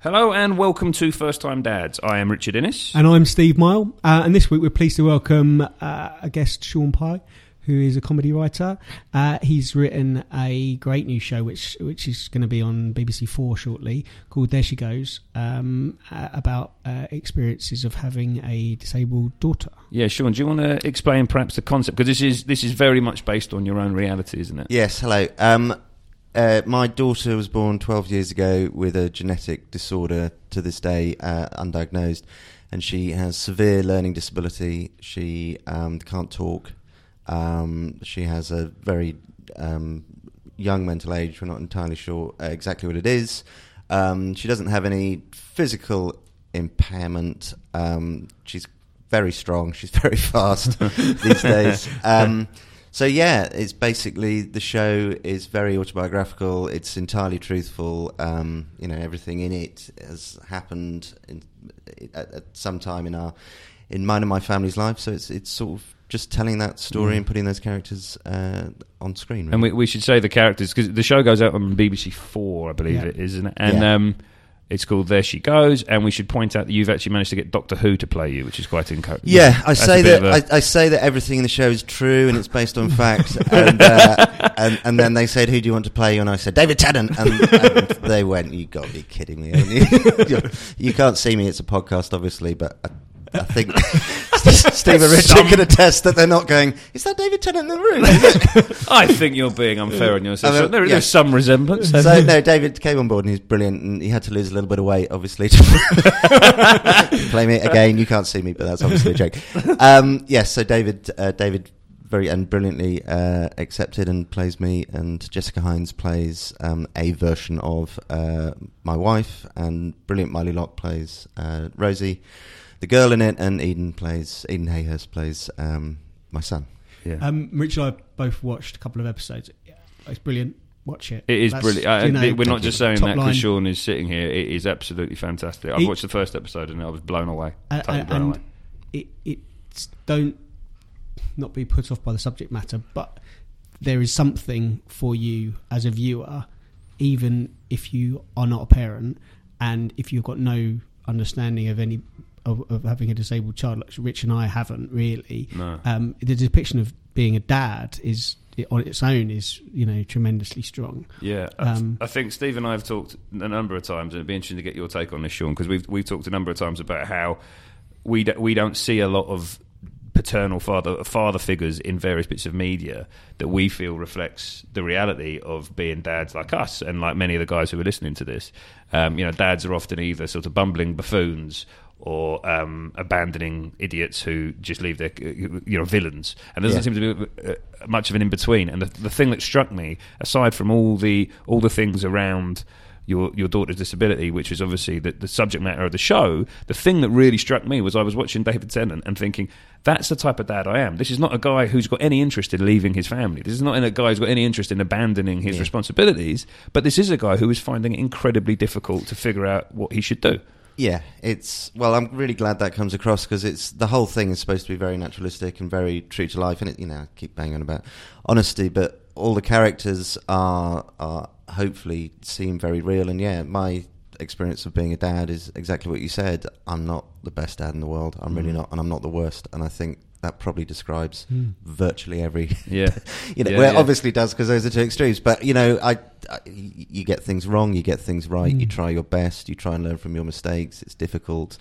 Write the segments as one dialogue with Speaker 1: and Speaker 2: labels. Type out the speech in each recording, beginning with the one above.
Speaker 1: Hello and welcome to First Time Dads. I am Richard Innes.
Speaker 2: And I'm Steve Mile. Uh, and this week we're pleased to welcome uh, a guest, Shaun Pye, who is a comedy writer. Uh, he's written a great new show, which which is going to be on BBC Four shortly, called There She Goes, um, uh, about uh, experiences of having a disabled daughter.
Speaker 1: Yeah, Shaun, do you want to explain perhaps the concept? Because this is this is very much based on your own reality, isn't it?
Speaker 3: Yes, hello. Um, uh, my daughter was born 12 years ago with a genetic disorder to this day, uh, undiagnosed, and she has severe learning disability. She um, can't talk. Um, she has a very um, young mental age. We're not entirely sure uh, exactly what it is. Um, she doesn't have any physical impairment. Um, she's very strong. She's very fast these days. So yeah, it's basically the show is very autobiographical. It's entirely truthful. Um, you know, everything in it has happened in, at, at some time in our in mine and my family's life. So it's it's sort of just telling that story
Speaker 1: Mm.
Speaker 3: and putting those characters uh, on screen. Really.
Speaker 1: And we, we should say the characters because the show goes out on BBC Four, I believe
Speaker 2: Yeah.
Speaker 1: it is, isn't it? And
Speaker 3: Yeah.
Speaker 1: um, it's called There She Goes. And we should point out that you've actually managed to get Doctor Who to play you, which is quite encouraging.
Speaker 3: Yeah, I
Speaker 1: That's
Speaker 3: say that
Speaker 1: a-
Speaker 3: I, I say that everything in the show is true and it's based on facts. and, uh, and and then they said, "Who do you want to play you?" And I said, "David Tennant." And, and they went, "You got to be kidding me!" you? you can't see me; it's a podcast, obviously, but. I, I think Steve and Richard
Speaker 1: Some-
Speaker 3: can attest that they're not going. Is that David Tennant in the room?
Speaker 1: I think you're being unfair on yourself.
Speaker 3: I mean,
Speaker 1: So there,
Speaker 3: yeah.
Speaker 1: There's some resemblance.
Speaker 3: so no, David came on board and he's brilliant, and he had to lose a little bit of weight, obviously, to play me again. You can't see me, but that's obviously a joke. Um, yes, so David, uh, David, very and brilliantly uh, accepted and plays me, and Jessica Hynes plays um, a version of uh, my wife, and brilliant Miley Locke plays uh, Rosie, the girl in it, and Eden plays Eden Hayhurst plays um, my son.
Speaker 1: yeah.
Speaker 2: Um, Rich and I both watched a couple of episodes. It's brilliant. Watch it.
Speaker 1: It is
Speaker 2: That's,
Speaker 1: brilliant. I,
Speaker 2: you know,
Speaker 1: we're not just saying that because Shaun is sitting here. It is absolutely fantastic. I've watched the first episode and I was blown away.
Speaker 2: Uh,
Speaker 1: Totally
Speaker 2: uh,
Speaker 1: blown
Speaker 2: and
Speaker 1: away.
Speaker 2: it, it's don't not be put off by the subject matter, but there is something for you as a viewer, even if you are not a parent and if you've got no understanding of any of, of having a disabled child, like Rich and I haven't really.
Speaker 1: No.
Speaker 2: Um, the depiction of being a dad is on its own is you know tremendously strong.
Speaker 1: Yeah, I-
Speaker 2: Um,
Speaker 1: I think Steve and I have talked a number of times, and it'd be interesting to get your take on this, Shaun, because we've we've talked a number of times about how we d- we don't see a lot of paternal father father figures in various bits of media that we feel reflects the reality of being dads like us and like many of the guys who are listening to this. Um, you know, dads are often either sort of bumbling buffoons or um, abandoning idiots who just leave their you know villains, and there doesn't
Speaker 3: Yeah.
Speaker 1: seem to be uh, much of an in between. And the, the thing that struck me, aside from all the all the things around your your daughter's disability, which is obviously the, the subject matter of the show, the thing that really struck me was I was watching David Tennant and thinking, that's the type of dad I am. This is not a guy who's got any interest in leaving his family. This is not a guy who's got any interest in abandoning his
Speaker 3: Yeah.
Speaker 1: responsibilities. But this is a guy who is finding it incredibly difficult to figure out what he should do.
Speaker 3: Yeah, it's well. I'm really glad that comes across because it's the whole thing is supposed to be very naturalistic and very true to life, and it you know I keep banging on about honesty, but all the characters are are hopefully seem very real, and yeah, my experience of being a dad is exactly what you said. I'm not the best dad in the world. I'm really
Speaker 1: Mm.
Speaker 3: not, and I'm not the worst, and I think that probably describes virtually every
Speaker 1: Yeah.
Speaker 3: you know,
Speaker 1: Yeah,
Speaker 3: well,
Speaker 1: yeah.
Speaker 3: obviously does because those are two extremes. But you know, I, I- you get things wrong, you get things right. You
Speaker 2: Mm.
Speaker 3: try your best. You try and learn from your mistakes. It's difficult.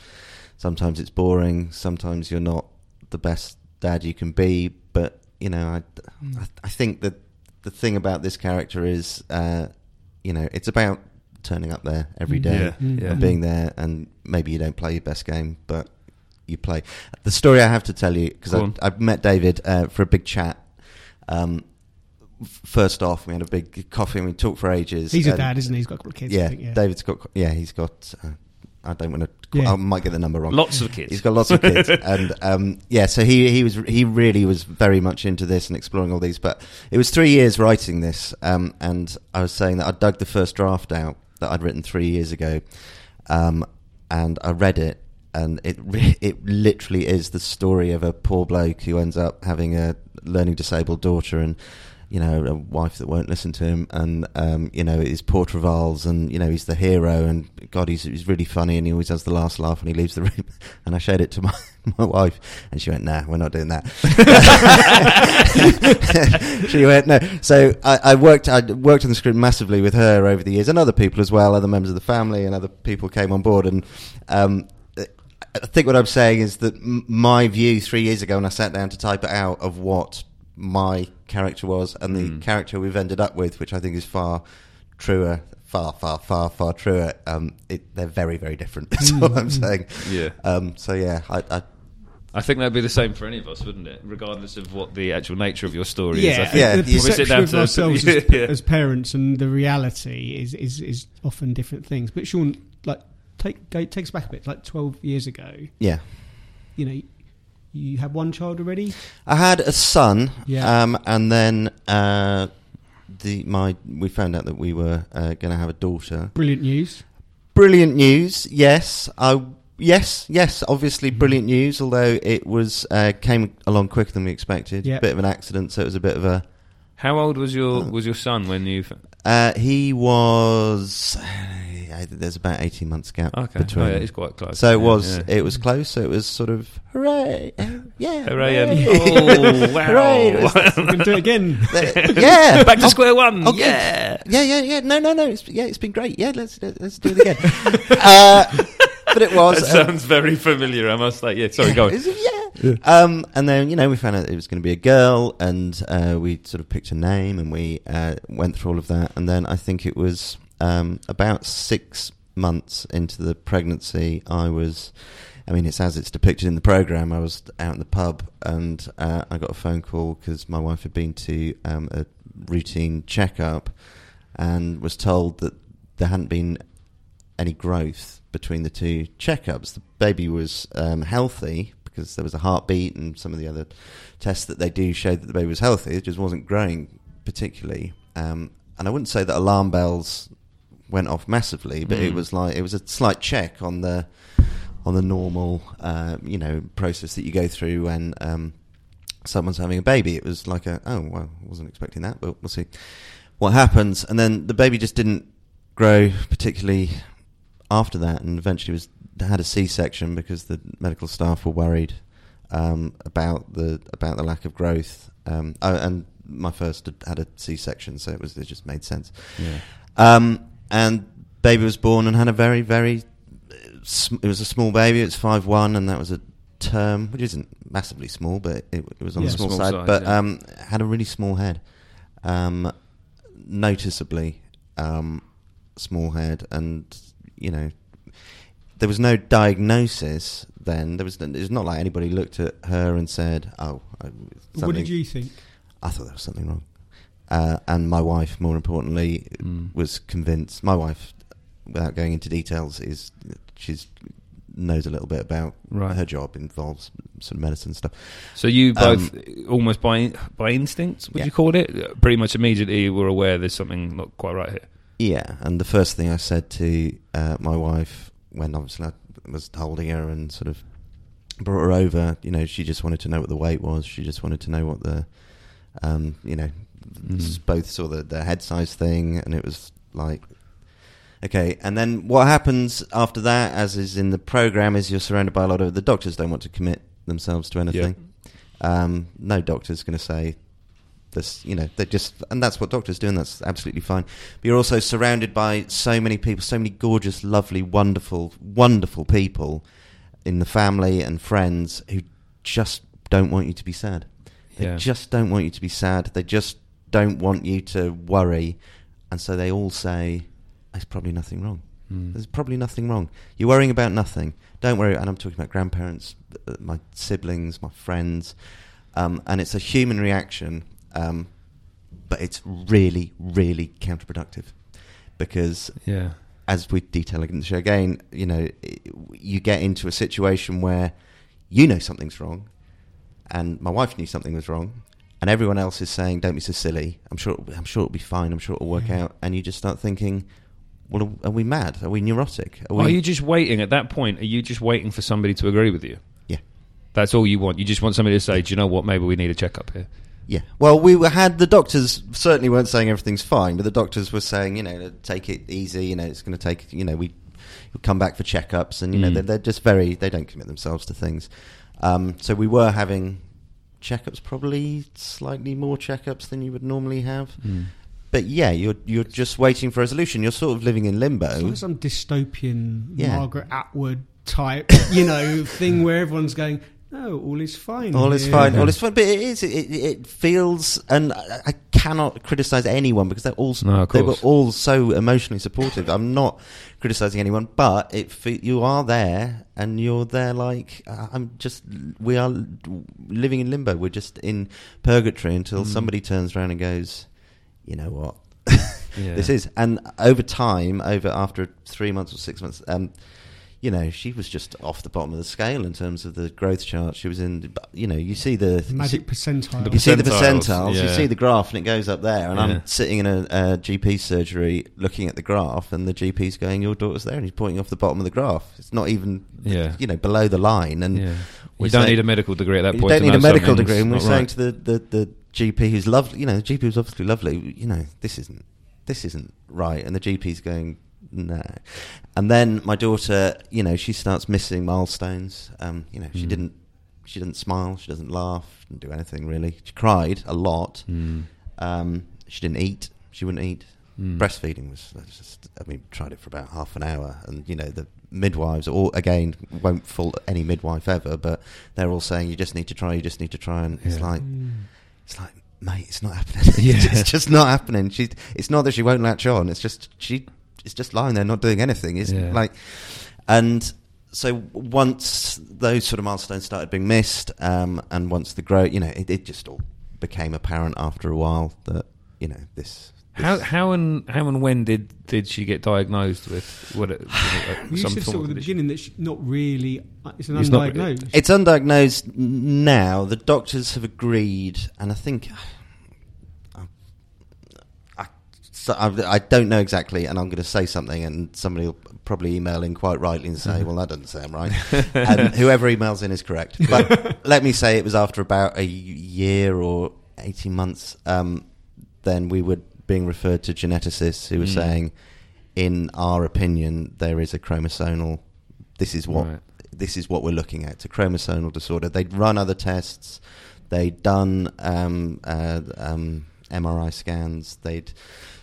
Speaker 3: Sometimes it's boring. Sometimes you're not the best dad you can be. But you know, I,
Speaker 2: Mm.
Speaker 3: I, think that the thing about this character is, uh, you know, it's about turning up there every
Speaker 2: Mm.
Speaker 1: Yeah,
Speaker 2: Mm.
Speaker 1: yeah.
Speaker 3: and being there. And maybe you don't play your best game, but you play. The story I have to tell you because I,
Speaker 1: on.
Speaker 3: I met David uh, for a big chat. Um, first off, we had a big coffee and we talked for ages.
Speaker 2: He's a dad, isn't he? He's got a couple of kids. I
Speaker 3: yeah,
Speaker 2: think, yeah.
Speaker 3: David's got. Yeah, he's got. Uh, I don't want to.
Speaker 2: Yeah.
Speaker 3: I might get the number wrong.
Speaker 1: Lots of kids.
Speaker 3: He's got lots of kids, and um, yeah, so he he was he really was very much into this and exploring all these. But it was three years writing this, um, and I was saying that I dug the first draft out that I'd written three years ago, um, and I read it, and it it literally is the story of a poor bloke who ends up having a learning disabled daughter and. You know, a wife that won't listen to him, and um, you know, his poor travails, and you know, he's the hero, and God, he's, he's really funny, and he always has the last laugh when he leaves the room. And I showed it to my, my wife, and she went, "Nah, we're not doing that." she went, "No." So I, I worked, I worked on the script massively with her over the years, and other people as well, other members of the family, and other people came on board, and um, I think what I'm saying is that m- my view three years ago when I sat down to type it out of what my character was and the
Speaker 1: Mm.
Speaker 3: character we've ended up with, which I think is far truer, far, far, far, far truer. Um, it, they're very, very different. That's all I'm saying.
Speaker 1: Yeah.
Speaker 3: Um, so yeah, I, I,
Speaker 1: I think that'd be the same for any of us, wouldn't it? Regardless of what the actual nature of your story is. I
Speaker 2: Yeah,
Speaker 1: think
Speaker 3: Yeah,
Speaker 2: the
Speaker 3: you-
Speaker 1: we sit
Speaker 2: perception
Speaker 1: down
Speaker 2: of
Speaker 1: to-
Speaker 2: ourselves as,
Speaker 1: Yeah.
Speaker 2: as parents and the reality is, is, is often different things. But Shaun, like, take go, take us back a bit. Like twelve years ago,
Speaker 3: yeah.
Speaker 2: you know, you had one child already.
Speaker 3: I had a son,
Speaker 2: Yeah.
Speaker 3: um, and then uh, the my we found out that we were uh, going to have a daughter.
Speaker 2: Brilliant news.
Speaker 3: Brilliant news, yes. I yes, yes, obviously
Speaker 2: Mm-hmm.
Speaker 3: brilliant news. Although it was uh, came along quicker than we expected.
Speaker 2: Yeah.
Speaker 3: A bit of an accident, so it was a bit of a.
Speaker 1: How old was your
Speaker 3: Oh.
Speaker 1: was your son when you?
Speaker 3: Uh, he was. Uh, there's about eighteen months gap
Speaker 1: Okay,
Speaker 3: between.
Speaker 1: oh, yeah, it's quite close.
Speaker 3: so it
Speaker 1: Yeah,
Speaker 3: was.
Speaker 1: yeah.
Speaker 3: It was close. So it was sort of hooray! oh, Yeah,
Speaker 1: Hooray! And,
Speaker 3: hooray.
Speaker 1: oh wow!
Speaker 3: Hooray, it was-
Speaker 2: We're going do it again.
Speaker 3: yeah,
Speaker 1: Back to
Speaker 3: Oh,
Speaker 1: square one.
Speaker 3: oh, good.
Speaker 1: yeah.
Speaker 3: Yeah, yeah, yeah. No, no, no. It's, yeah, it's been great. Yeah, let's let's do it again. uh, but it was.
Speaker 1: That
Speaker 3: uh,
Speaker 1: sounds very familiar. I must say. Yeah. Sorry, go on.
Speaker 3: Is yeah. Um, and then you know we found out it was going to be a girl, and uh, we sort of picked a name, and we uh, went through all of that, and then I think it was um, about six months into the pregnancy, I was. I mean, it's as it's depicted in the program. I was out in the pub, and uh, I got a phone call because my wife had been to um, a routine checkup, and was told that there hadn't been any growth between the two checkups. The baby was um, healthy because there was a heartbeat and some of the other tests that they do showed that the baby was healthy. It just wasn't growing particularly. Um, and I wouldn't say that alarm bells went off massively, but it
Speaker 1: Mm.
Speaker 3: was like it was a slight check on the on the normal uh, you know process that you go through when um, someone's having a baby. It was like a oh well, I wasn't expecting that, but we'll see what happens. And then the baby just didn't grow particularly after that, and eventually was had a C-section because the medical staff were worried um, about the about the lack of growth. Um, oh, and my first had- had a C-section, so it was it just made sense.
Speaker 1: Yeah.
Speaker 3: Um, and baby was born and had a very very uh, sm- it was a small baby. It was five one, and that was a term which isn't massively small, but it, it was on
Speaker 2: Yeah.
Speaker 3: the small,
Speaker 1: Small
Speaker 3: side. but
Speaker 1: yeah.
Speaker 3: um, had a really small head, um, noticeably um, small head, and you know there was no diagnosis then. There was it's not like anybody looked at her and said, "Oh, I-
Speaker 2: What did you think?
Speaker 3: I thought there was something wrong. Uh, and my wife, more importantly,
Speaker 1: Mm.
Speaker 3: was convinced. My wife, without going into details, is she's knows a little bit about
Speaker 1: Right.
Speaker 3: her job involves some medicine stuff.
Speaker 1: So you both,
Speaker 3: Um,
Speaker 1: almost by by instinct, would
Speaker 3: Yeah.
Speaker 1: you call it? Pretty much immediately were aware there's something not quite right here.
Speaker 3: Yeah, and the first thing I said to uh, my wife when obviously I was holding her and sort of brought her over, you know, she just wanted to know what the weight was. She just wanted to know what the, um, you know,
Speaker 1: Mm.
Speaker 3: both saw the, the head size thing, and it was like, okay. And then what happens after that, as is in the program, is you're surrounded by a lot of the doctors don't want to commit themselves to anything. Um, no doctor's going to say this, you know, they just, and that's what doctors do, and that's absolutely fine. But you're also surrounded by so many people, so many gorgeous, lovely, wonderful, wonderful people in the family and friends who just don't want you to be sad. They
Speaker 1: Yeah.
Speaker 3: just don't want you to be sad. They just don't want you to worry. And so they all say, there's probably nothing wrong.
Speaker 1: Mm.
Speaker 3: There's probably nothing wrong. You're worrying about nothing. Don't worry. And I'm talking about grandparents, uh, my siblings, my friends. Um, and it's a human reaction, um, but it's really, really counterproductive because
Speaker 1: Yeah.
Speaker 3: as we detail in the show again, you know, you get into a situation where you know something's wrong, and my wife knew something was wrong, and everyone else is saying, "Don't be so silly." I'm sure. I'm sure it'll be fine. I'm sure it'll work
Speaker 2: Yeah.
Speaker 3: out. And you just start thinking, "Well, are- we mad? Are we neurotic? Are,
Speaker 1: Are you just waiting at that point? Are you just waiting for somebody to agree with you?
Speaker 3: yeah.
Speaker 1: That's all you want. You just want somebody to say, "Do you know what? Maybe we need a checkup here."
Speaker 3: Yeah. Well, we were, had the doctors certainly weren't saying everything's fine, but the doctors were saying, you know, take it easy. You know, it's going to take. You know, we you'll come back for checkups, and you know,
Speaker 1: Mm.
Speaker 3: they're, they're just very. They don't commit themselves to things. Um, so we were having checkups, probably slightly more checkups than you would normally have. But yeah, you're you're just waiting for resolution. You're sort of living in limbo.
Speaker 2: It's like some dystopian
Speaker 3: Yeah.
Speaker 2: Margaret Atwood type, you know, thing where everyone's going, "No, all is fine.
Speaker 3: All is
Speaker 2: here."
Speaker 3: fine. All is fine. But it is. It, it, feels, and I, I cannot criticize anyone because they're all
Speaker 1: No,
Speaker 3: they were all so emotionally supportive. I'm not criticizing anyone, but it you are there, and you're there like I'm just. We are living in limbo. We're just in purgatory until
Speaker 1: Mm.
Speaker 3: somebody turns around and goes, you know what.
Speaker 1: Yeah.
Speaker 3: This is, and over time, over after three months or six months, um, you know, she was just off the bottom of the scale in terms of the growth chart. She was in, you know, you see the
Speaker 2: The magic percentile.
Speaker 1: The
Speaker 3: you see the
Speaker 1: percentiles,
Speaker 3: percentiles, you see the graph, and it goes up there. And
Speaker 1: Yeah.
Speaker 3: I'm sitting in a, a GP surgery looking at the graph, and the GP's going, "Your daughter's there," and he's pointing off the bottom of the graph. It's not even,
Speaker 1: Yeah.
Speaker 3: you know, below the line. And
Speaker 1: yeah.
Speaker 3: we're
Speaker 1: don't
Speaker 3: saying-
Speaker 1: need a medical degree at that
Speaker 3: you
Speaker 1: point.
Speaker 3: don't need a medical degree. And we're
Speaker 1: not
Speaker 3: saying
Speaker 1: right.
Speaker 3: to the, the, the GP who's lovely, you know, the GP who's obviously lovely, you know, this isn't this isn't right. And the GP's going, no. And then my daughter, you know, she starts missing milestones. Um, you know, she
Speaker 1: Mm.
Speaker 3: didn't she didn't smile, she doesn't laugh, didn't do anything really. She cried a lot.
Speaker 1: Mm.
Speaker 3: Um, she didn't eat. She wouldn't eat.
Speaker 1: Mm.
Speaker 3: Breastfeeding was just. I mean, tried it for about half an hour, and you know the midwives all again won't fault any midwife ever, but they're all saying you just need to try, you just need to try, and it's like
Speaker 2: Mm.
Speaker 3: it's like mate, it's not happening.
Speaker 1: Yeah.
Speaker 3: it's just not happening. She, it's not that she won't latch on. It's just she, it's just lying there not doing anything. It's
Speaker 1: Yeah.
Speaker 3: like, and so once those sort of milestones started being missed, um, and once the growth, you know, it, it just all became apparent after a while that you know this.
Speaker 1: How
Speaker 3: this-
Speaker 1: how and how and when did did she get diagnosed with what? It, uh,
Speaker 2: You
Speaker 1: some
Speaker 2: said sort of
Speaker 1: of
Speaker 2: the beginning that she, not really. uh, It's an
Speaker 1: It's not-
Speaker 2: undiagnosed.
Speaker 3: It's undiagnosed now. The doctors have agreed, and I think I, I, so I, I don't know exactly, and I'm going to say something, and somebody will probably email in quite rightly and say, "Well, that doesn't sound right." and whoever emails in is correct. But let me say, it was after about a year or eighteen months. Um, then we were being referred to geneticists who were
Speaker 1: Mm.
Speaker 3: saying, in our opinion, there is a chromosomal. This is what
Speaker 1: Right.
Speaker 3: this is what we're looking at. It's a chromosomal disorder. They'd run other tests. They'd done um, uh, um, MRI scans. They'd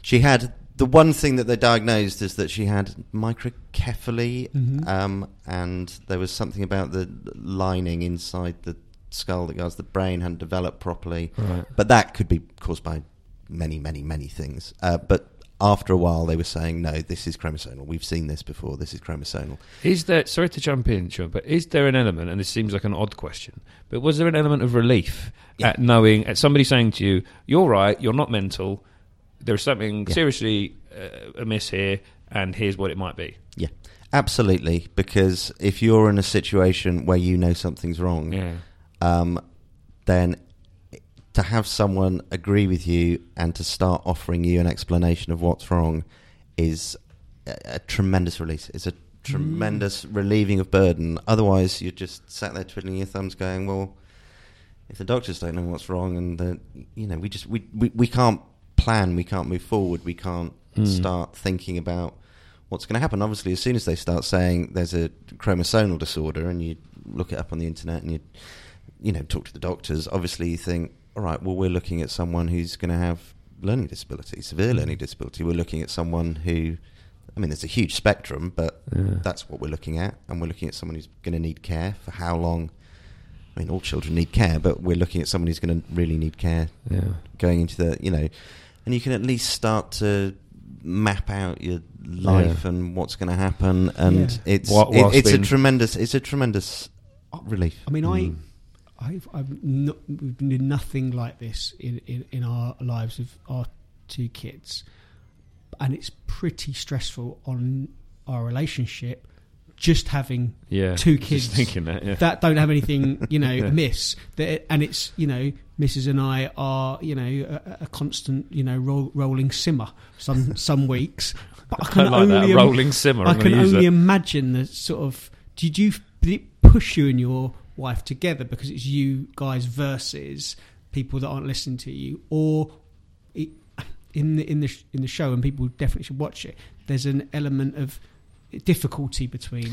Speaker 3: she had the one thing that they diagnosed is that she had microcephaly,
Speaker 2: Mhm.
Speaker 3: um, and there was something about the lining inside the skull that goes the brain hadn't developed properly.
Speaker 1: Right.
Speaker 3: But that could be caused by many, many, many things. Uh, but after a while, they were saying, no, this is chromosomal. We've seen this before. This is chromosomal.
Speaker 1: Is there? Sorry to jump in, Shaun, but is there an element? And this seems like an odd question, but was there an element of relief
Speaker 3: Yeah.
Speaker 1: at knowing at somebody saying to you, "You're right. You're not mental. There's something
Speaker 3: Yeah.
Speaker 1: seriously uh, amiss here, and here's what it might be."
Speaker 3: Yeah, absolutely. Because if you're in a situation where you know something's wrong,
Speaker 1: Yeah.
Speaker 3: um, then to have someone agree with you and to start offering you an explanation of what's wrong is a, a tremendous release. It's a tremendous relieving of burden. Otherwise, you're just sat there twiddling your thumbs, going, "Well, if the doctors don't know what's wrong, and the, you know, we just we, we we can't plan, we can't move forward, we can't
Speaker 1: Mm.
Speaker 3: start thinking about." What's going to happen? Obviously, as soon as they start saying there's a chromosomal disorder, and you look it up on the internet, and you you know, talk to the doctors, obviously you think, all right, well, we're looking at someone who's going to have learning disability, severe learning disability. We're looking at someone who, I mean, there's a huge spectrum, but
Speaker 1: Yeah.
Speaker 3: that's what we're looking at. And we're looking at someone who's going to need care for how long. I mean, all children need care, but we're looking at someone who's going to really need care
Speaker 1: Yeah.
Speaker 3: going into the, you know, and you can at least start to map out your life
Speaker 1: Yeah.
Speaker 3: and what's going to happen. And
Speaker 2: Yeah.
Speaker 3: it's,
Speaker 1: Wha-
Speaker 3: it- it's a tremendous, it's a tremendous relief.
Speaker 2: I mean,
Speaker 1: Mm.
Speaker 2: I, I've, I've not, we've been nothing like this in, in, in our lives with our two kids. and it's pretty stressful on our relationship. Just having
Speaker 1: Yeah,
Speaker 2: two kids
Speaker 1: thinking that. Yeah,
Speaker 2: that don't have anything, you know,
Speaker 1: Yeah.
Speaker 2: amiss. That, and it's, you know, Mrs. and I are, you know, a, a constant, you know, roll, rolling simmer some some weeks. But I
Speaker 1: I
Speaker 2: can
Speaker 1: like
Speaker 2: only
Speaker 1: a rolling simmer.
Speaker 2: I
Speaker 1: I'm
Speaker 2: can
Speaker 1: going to use
Speaker 2: only
Speaker 1: that.
Speaker 2: imagine the sort of. Did you it push you and your wife together because it's you guys versus people that aren't listening to you, or it, in the in the in the show, and people definitely should watch it. There's an element of difficulty between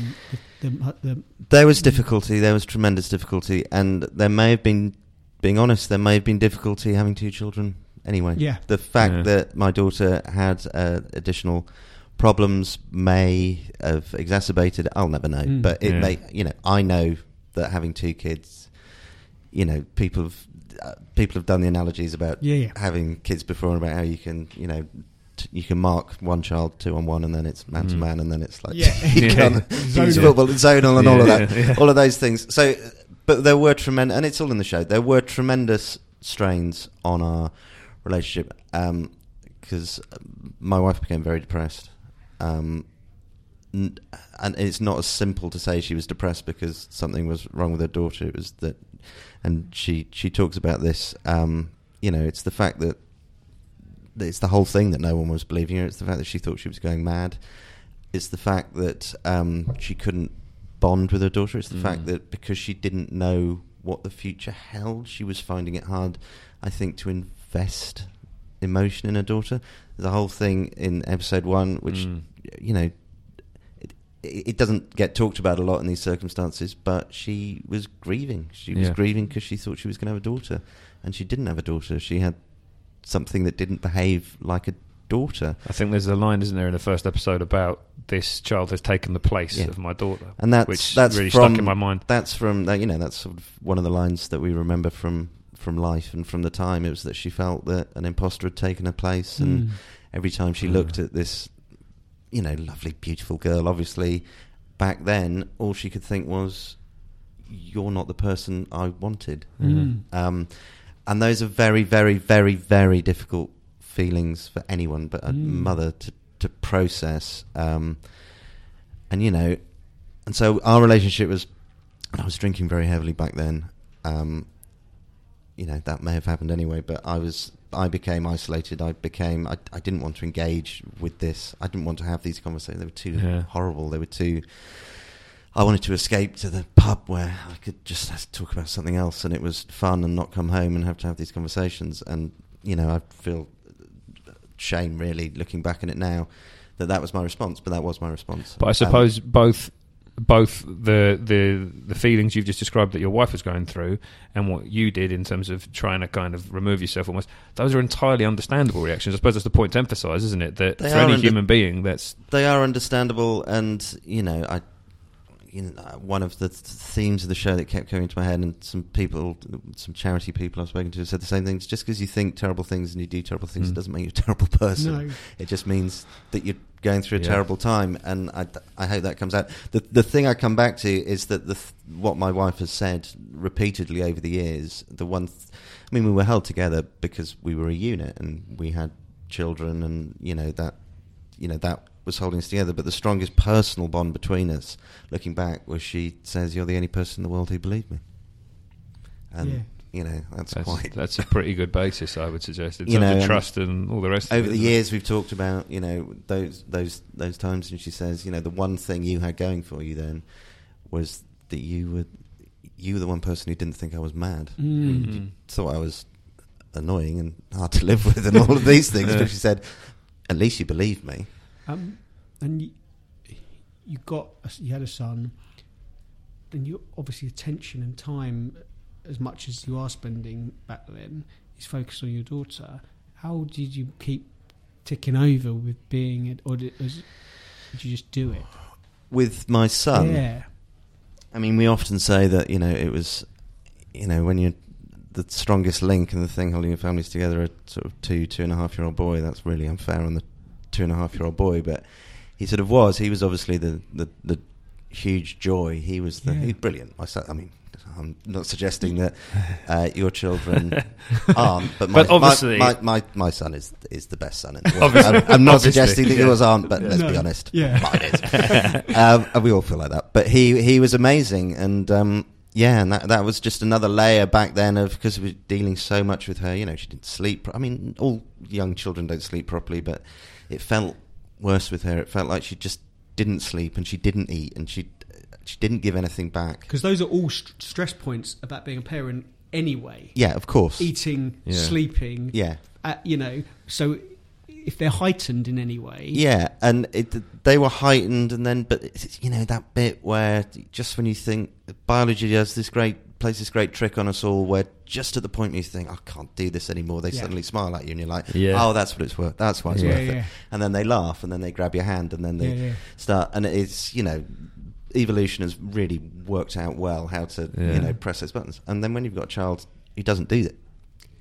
Speaker 2: the, the, the
Speaker 3: There was difficulty. There was tremendous difficulty, and there may have been, being honest, there may have been difficulty having two children. Anyway,
Speaker 2: Yeah.
Speaker 3: the fact
Speaker 1: Yeah.
Speaker 3: that my daughter had uh, additional problems may have exacerbated. I'll never know,
Speaker 2: Mm.
Speaker 3: but it
Speaker 1: Yeah.
Speaker 3: may. You know, I know that having two kids, you know, people have uh, people have done the analogies about
Speaker 2: yeah yeah
Speaker 3: having kids before and about how you can, you know. t- You can mark one child two on one, and then it's man to
Speaker 1: Mm.
Speaker 3: man, and then it's like
Speaker 2: Yeah.
Speaker 3: you
Speaker 1: Yeah.
Speaker 3: can
Speaker 2: Zonal.
Speaker 3: zonal, and all of that
Speaker 1: Yeah, yeah.
Speaker 3: all of those things. So, but there were tremendous, and it's all in the show. There were tremendous strains on our relationship because my wife became very depressed, um, n- and it's not as simple to say she was depressed because something was wrong with her daughter. It was that, and she she talks about this. Um, you know, it's the fact that it's the whole thing that no one was believing her. It's the fact that she thought she was going mad. It's the fact that um, she couldn't bond with her daughter. It's the fact
Speaker 1: Mm.
Speaker 3: that because she didn't know what the future held, she was finding it hard, I think, to invest emotion in her daughter. The whole thing in episode one, which
Speaker 1: Mm.
Speaker 3: you know, it, doesn't get talked about a lot in these circumstances, but she was grieving. She was
Speaker 1: Yeah.
Speaker 3: grieving because she thought she was going to have a daughter, and she didn't have a daughter. She had something that didn't behave like a daughter.
Speaker 1: I think there's a line, isn't there, in the first episode about this child has taken the place
Speaker 3: Yeah.
Speaker 1: of my daughter,
Speaker 3: And that's
Speaker 1: which
Speaker 3: that's
Speaker 1: really
Speaker 3: from
Speaker 1: stuck in my mind.
Speaker 3: that's from that you know that's sort of one of the lines that we remember from from life and from the time. It was that she felt that an imposter had taken her place, and
Speaker 2: Mm.
Speaker 3: every time she
Speaker 1: Mm.
Speaker 3: looked at this, you know, lovely, beautiful girl, obviously back then, all she could think was, "You're not the person I wanted."
Speaker 2: Mm.
Speaker 3: Um, and those are very, very, very, very difficult feelings for anyone but a
Speaker 2: Mm.
Speaker 3: mother to, to process. Um, and, you know, and so our relationship was, I was drinking very heavily back then. Um, you know, that may have happened anyway, but I was, I became isolated. I became, I, I didn't want to engage with this. I didn't want to have these conversations. They were too
Speaker 1: Yeah.
Speaker 3: horrible. They were too, I wanted to escape to the pub where I could just talk about something else and it was fun and not come home and have to have these conversations. And, you know, I feel shame really looking back on it now that that was my response, but that was my response.
Speaker 1: But I
Speaker 3: Um,
Speaker 1: suppose both both the the the feelings you've just described that your wife was going through and what you did in terms of trying to kind of remove yourself almost those are entirely understandable reactions. I suppose that's the point to emphasise, isn't it? That
Speaker 3: They
Speaker 1: for any
Speaker 3: under-
Speaker 1: human being, that's
Speaker 3: they are understandable, and you know, I, you know, one of the th- themes of the show that kept coming into my head, and some people, some charity people I've spoken to, said the same things. Just because you think terrible things and you do terrible things,
Speaker 1: Mm.
Speaker 3: doesn't make you're a terrible person.
Speaker 2: No.
Speaker 3: It just means that you're going through a
Speaker 1: Yeah.
Speaker 3: terrible time, and I, I hope that comes out. The the thing I come back to is that the th- what my wife has said repeatedly over the years. The one, th- I mean, we were held together because we were a unit and we had children, and you know that, you know that was holding us together. But the strongest personal bond between us, looking back, was she says, "You're the only person in the world who believed me," and
Speaker 2: Yeah.
Speaker 3: you know that's,
Speaker 1: that's,
Speaker 3: quite
Speaker 1: that's a pretty good basis, I would suggest, in
Speaker 3: You
Speaker 1: terms
Speaker 3: know,
Speaker 1: of trust and all the rest.
Speaker 3: over
Speaker 1: of it,
Speaker 3: the
Speaker 1: isn't it?
Speaker 3: years we've talked about you know those those those times and she says you know the one thing you had going for you then was that you were you were the one person who didn't think I was mad
Speaker 2: Mm.
Speaker 1: Mhm.
Speaker 3: thought I was annoying and hard to live with and all of these things
Speaker 1: Yeah.
Speaker 3: but she said at least you believe me
Speaker 2: Um, and you, you got a, you had a son, and you obviously attention and time, as much as you are spending back then, is focused on your daughter. How did you keep ticking over with being it, or did, was, did you just do it?
Speaker 3: with my son
Speaker 2: yeah,
Speaker 3: I mean we often say that you know it was you know when you're the strongest link and the thing holding your families together a sort of two two and a half year old boy that's really unfair on the two and a half year old boy but he sort of was he was obviously the the, the huge joy he was the
Speaker 2: Yeah.
Speaker 3: he's brilliant my son I mean I'm not suggesting that uh, your children aren't, but my,
Speaker 1: But obviously-
Speaker 3: my, my, my, my son is is the best son in the world. I'm, I'm not
Speaker 1: Obviously,
Speaker 3: suggesting that
Speaker 1: yeah.
Speaker 3: yours aren't, but let's be honest,
Speaker 2: Yeah.
Speaker 3: mine is. um, and we all feel like that. But he he was amazing, and um, yeah, and that that was just another layer back then of because we were dealing so much with her. You know, she didn't sleep. pro- I mean, all young children don't sleep properly, but it felt worse with her. It felt like she just didn't sleep and she didn't eat and she she didn't give anything back.
Speaker 2: Because those are all st- stress points about being a parent anyway.
Speaker 3: Yeah, of course.
Speaker 2: Eating,
Speaker 1: Yeah.
Speaker 2: sleeping.
Speaker 3: Yeah.
Speaker 2: Uh, you know, so if they're heightened in any way.
Speaker 3: Yeah, and it, they were heightened, and then, but it's, you know that bit where just when you think biology does this great plays this great trick on us all, where just at the point you think I can't do this anymore, they
Speaker 2: Yeah.
Speaker 3: suddenly smile at you, and you're like,
Speaker 1: Yeah.
Speaker 3: oh, that's what it's worth. That's why it's
Speaker 2: Yeah,
Speaker 3: worth
Speaker 2: yeah.
Speaker 3: it. And then they laugh, and then they grab your hand, and then they
Speaker 2: Yeah, yeah.
Speaker 3: start, and it's you know. Evolution has really worked out well how to
Speaker 1: Yeah.
Speaker 3: you know press those buttons, and then when you've got a child who doesn't do that,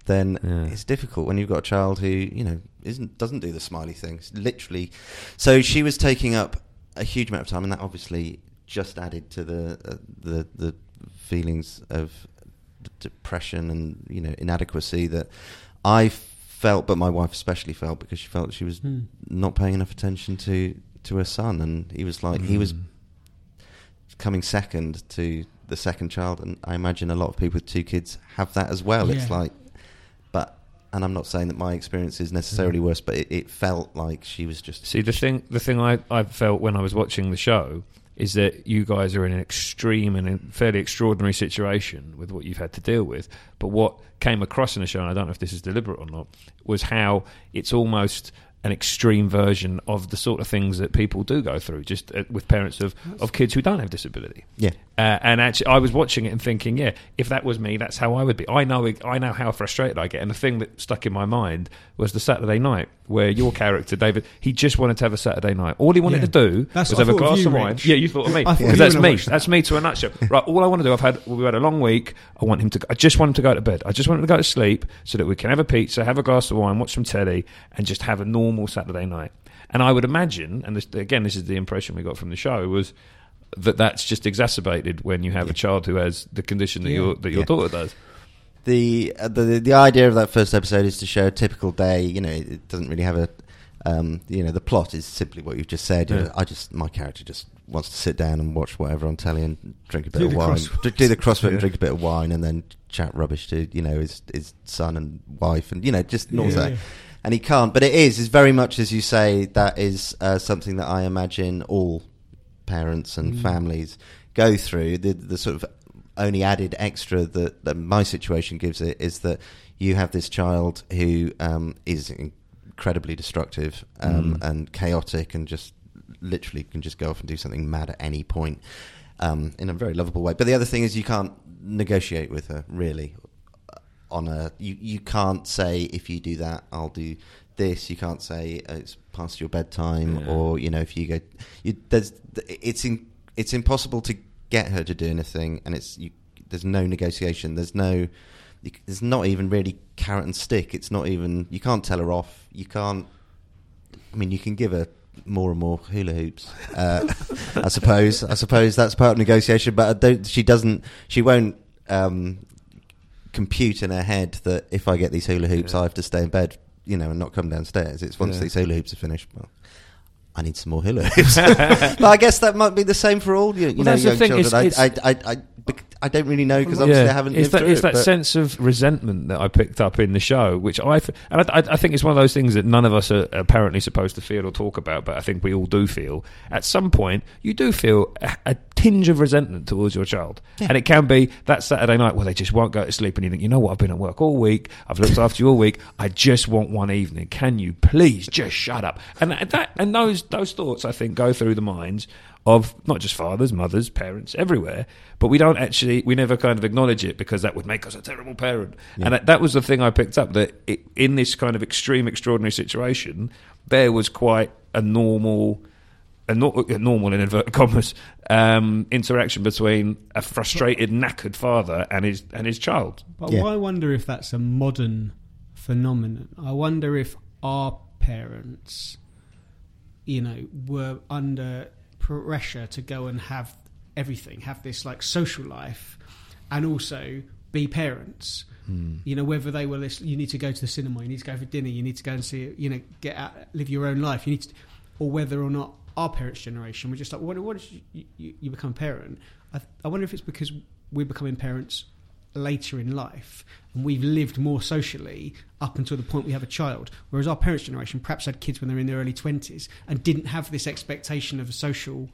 Speaker 3: then
Speaker 1: Yeah.
Speaker 3: it's difficult when you've got a child who you know isn't doesn't do the smiley things literally so she was taking up a huge amount of time and that obviously just added to the uh, the the feelings of d- depression and you know inadequacy that I felt but my wife especially felt because she felt she was
Speaker 2: Hmm.
Speaker 3: not paying enough attention to to her son and he was like he was
Speaker 1: Mm.
Speaker 3: coming second to the second child, and I imagine a lot of people with two kids have that as well. It's like, but, and I'm not saying that my experience is necessarily
Speaker 2: Mm.
Speaker 3: worse, but it, it felt like she was just.
Speaker 1: See, the thing, the thing I, I felt when I was watching the show is that you guys are in an extreme and fairly extraordinary situation with what you've had to deal with. But what came across in the show, and I don't know if this is deliberate or not, was how it's almost an extreme version of the sort of things that people do go through, just uh, with parents of, of kids who don't have disability.
Speaker 3: Yeah.
Speaker 1: Uh, and actually, I was watching it and thinking, yeah, if that was me, that's how I would be. I know, I know how frustrated I get. And the thing that stuck in my mind was the Saturday night where your character, David, he just wanted to have a Saturday night. All he wanted
Speaker 2: Yeah.
Speaker 1: to do
Speaker 2: That's
Speaker 1: was
Speaker 2: I
Speaker 1: have a
Speaker 2: thought of
Speaker 1: glass
Speaker 2: you,
Speaker 1: of wine.
Speaker 2: Rich.
Speaker 1: Yeah, you thought of me because that's me.
Speaker 2: that.
Speaker 1: That's me to a nutshell. right. All I want to do, I've had, we've had a long week. I want him to. I just want him to go to bed. I just want him to go to sleep so that we can have a pizza, have a glass of wine, watch some telly, and just have a normal Saturday night. And I would imagine, and this, again, this is the impression we got from the show was that that's just exacerbated when you have a child who has the condition that
Speaker 2: Yeah.
Speaker 1: your that your
Speaker 3: Yeah.
Speaker 1: daughter does.
Speaker 3: the, uh, the the idea of that first episode is to show a typical day. You know, it doesn't really have a. Um, you know, the plot is simply what you've just said. You know, I just my character just wants to sit down and watch whatever on telly and drink a bit
Speaker 2: Do
Speaker 3: of wine,
Speaker 2: crossword.
Speaker 3: do, do the crossword and drink a bit of wine, and then chat rubbish to you know his his son and wife, and you know just normal
Speaker 2: Yeah, yeah.
Speaker 3: And he can't, but it is. It's very much as you say. That is uh, something that I imagine all parents and
Speaker 2: Mm.
Speaker 3: families go through. The the sort of only added extra that, that my situation gives it is that you have this child who um, is incredibly destructive um,
Speaker 1: Mm.
Speaker 3: and chaotic and just literally can just go off and do something mad at any point um, in a very lovable way. But the other thing is you can't negotiate with her really on a you you can't say if you do that I'll do this. You can't say uh, it's past your bedtime
Speaker 1: Yeah.
Speaker 3: or you know if you go you, there's it's in, it's impossible to get her to do anything and it's you, there's no negotiation. There's no there's not even really carrot and stick. It's not even you can't tell her off. You can't I mean you can give her more and more hula hoops uh, I suppose. I suppose that's part of negotiation but I don't, she doesn't she won't um, compute in her head that if I get these hula hoops,
Speaker 1: Yeah.
Speaker 3: I have to stay in bed, you know, and not come downstairs. It's once
Speaker 1: Yeah.
Speaker 3: these hula hoops are finished, well, I need some more hula hoops. but I guess that might be the same for all you, you
Speaker 1: Well,
Speaker 3: know young
Speaker 1: thing,
Speaker 3: children.
Speaker 1: it's- it's-
Speaker 3: I, I, I, I don't really know because obviously I haven't
Speaker 1: it's
Speaker 3: lived
Speaker 1: that, it's
Speaker 3: it.
Speaker 1: that
Speaker 3: but-
Speaker 1: sense of resentment that I picked up in the show, which I and I, I, think it's one of those things that none of us are apparently supposed to feel or talk about, but I think we all do feel. At some point, you do feel a, a tinge of resentment towards your child, and it can be that Saturday night where they just won't go to sleep, and you think, you know what, I've been at work all week, I've looked after you all week, I just want one evening. Can you please just shut up? And that and those those thoughts, I think, go through the minds of not just fathers, mothers, parents, everywhere. But we don't actually, we never kind of acknowledge it because that would make us a terrible parent. And that, that was the thing I picked up that it, in this kind of extreme, extraordinary situation, there was quite a normal. A, nor- a normal, in inverted commas, um, interaction between a frustrated, knackered father and his and his child.
Speaker 2: But
Speaker 3: Yeah.
Speaker 2: I wonder if that's a modern phenomenon. I wonder if our parents, you know, were under pressure to go and have everything, have this like social life, and also be parents.
Speaker 1: Hmm.
Speaker 2: You know, whether they were listen, you need to go to the cinema, you need to go for dinner, you need to go and see, you know, get out, live your own life. You need to, or whether or not our parents' generation were just like, what, what is you, you, you become a parent? I, I wonder if it's because we're becoming parents later in life and we've lived more socially up until the point we have a child whereas our parents generation perhaps had kids when they were in their early 20s and didn't have this expectation of a social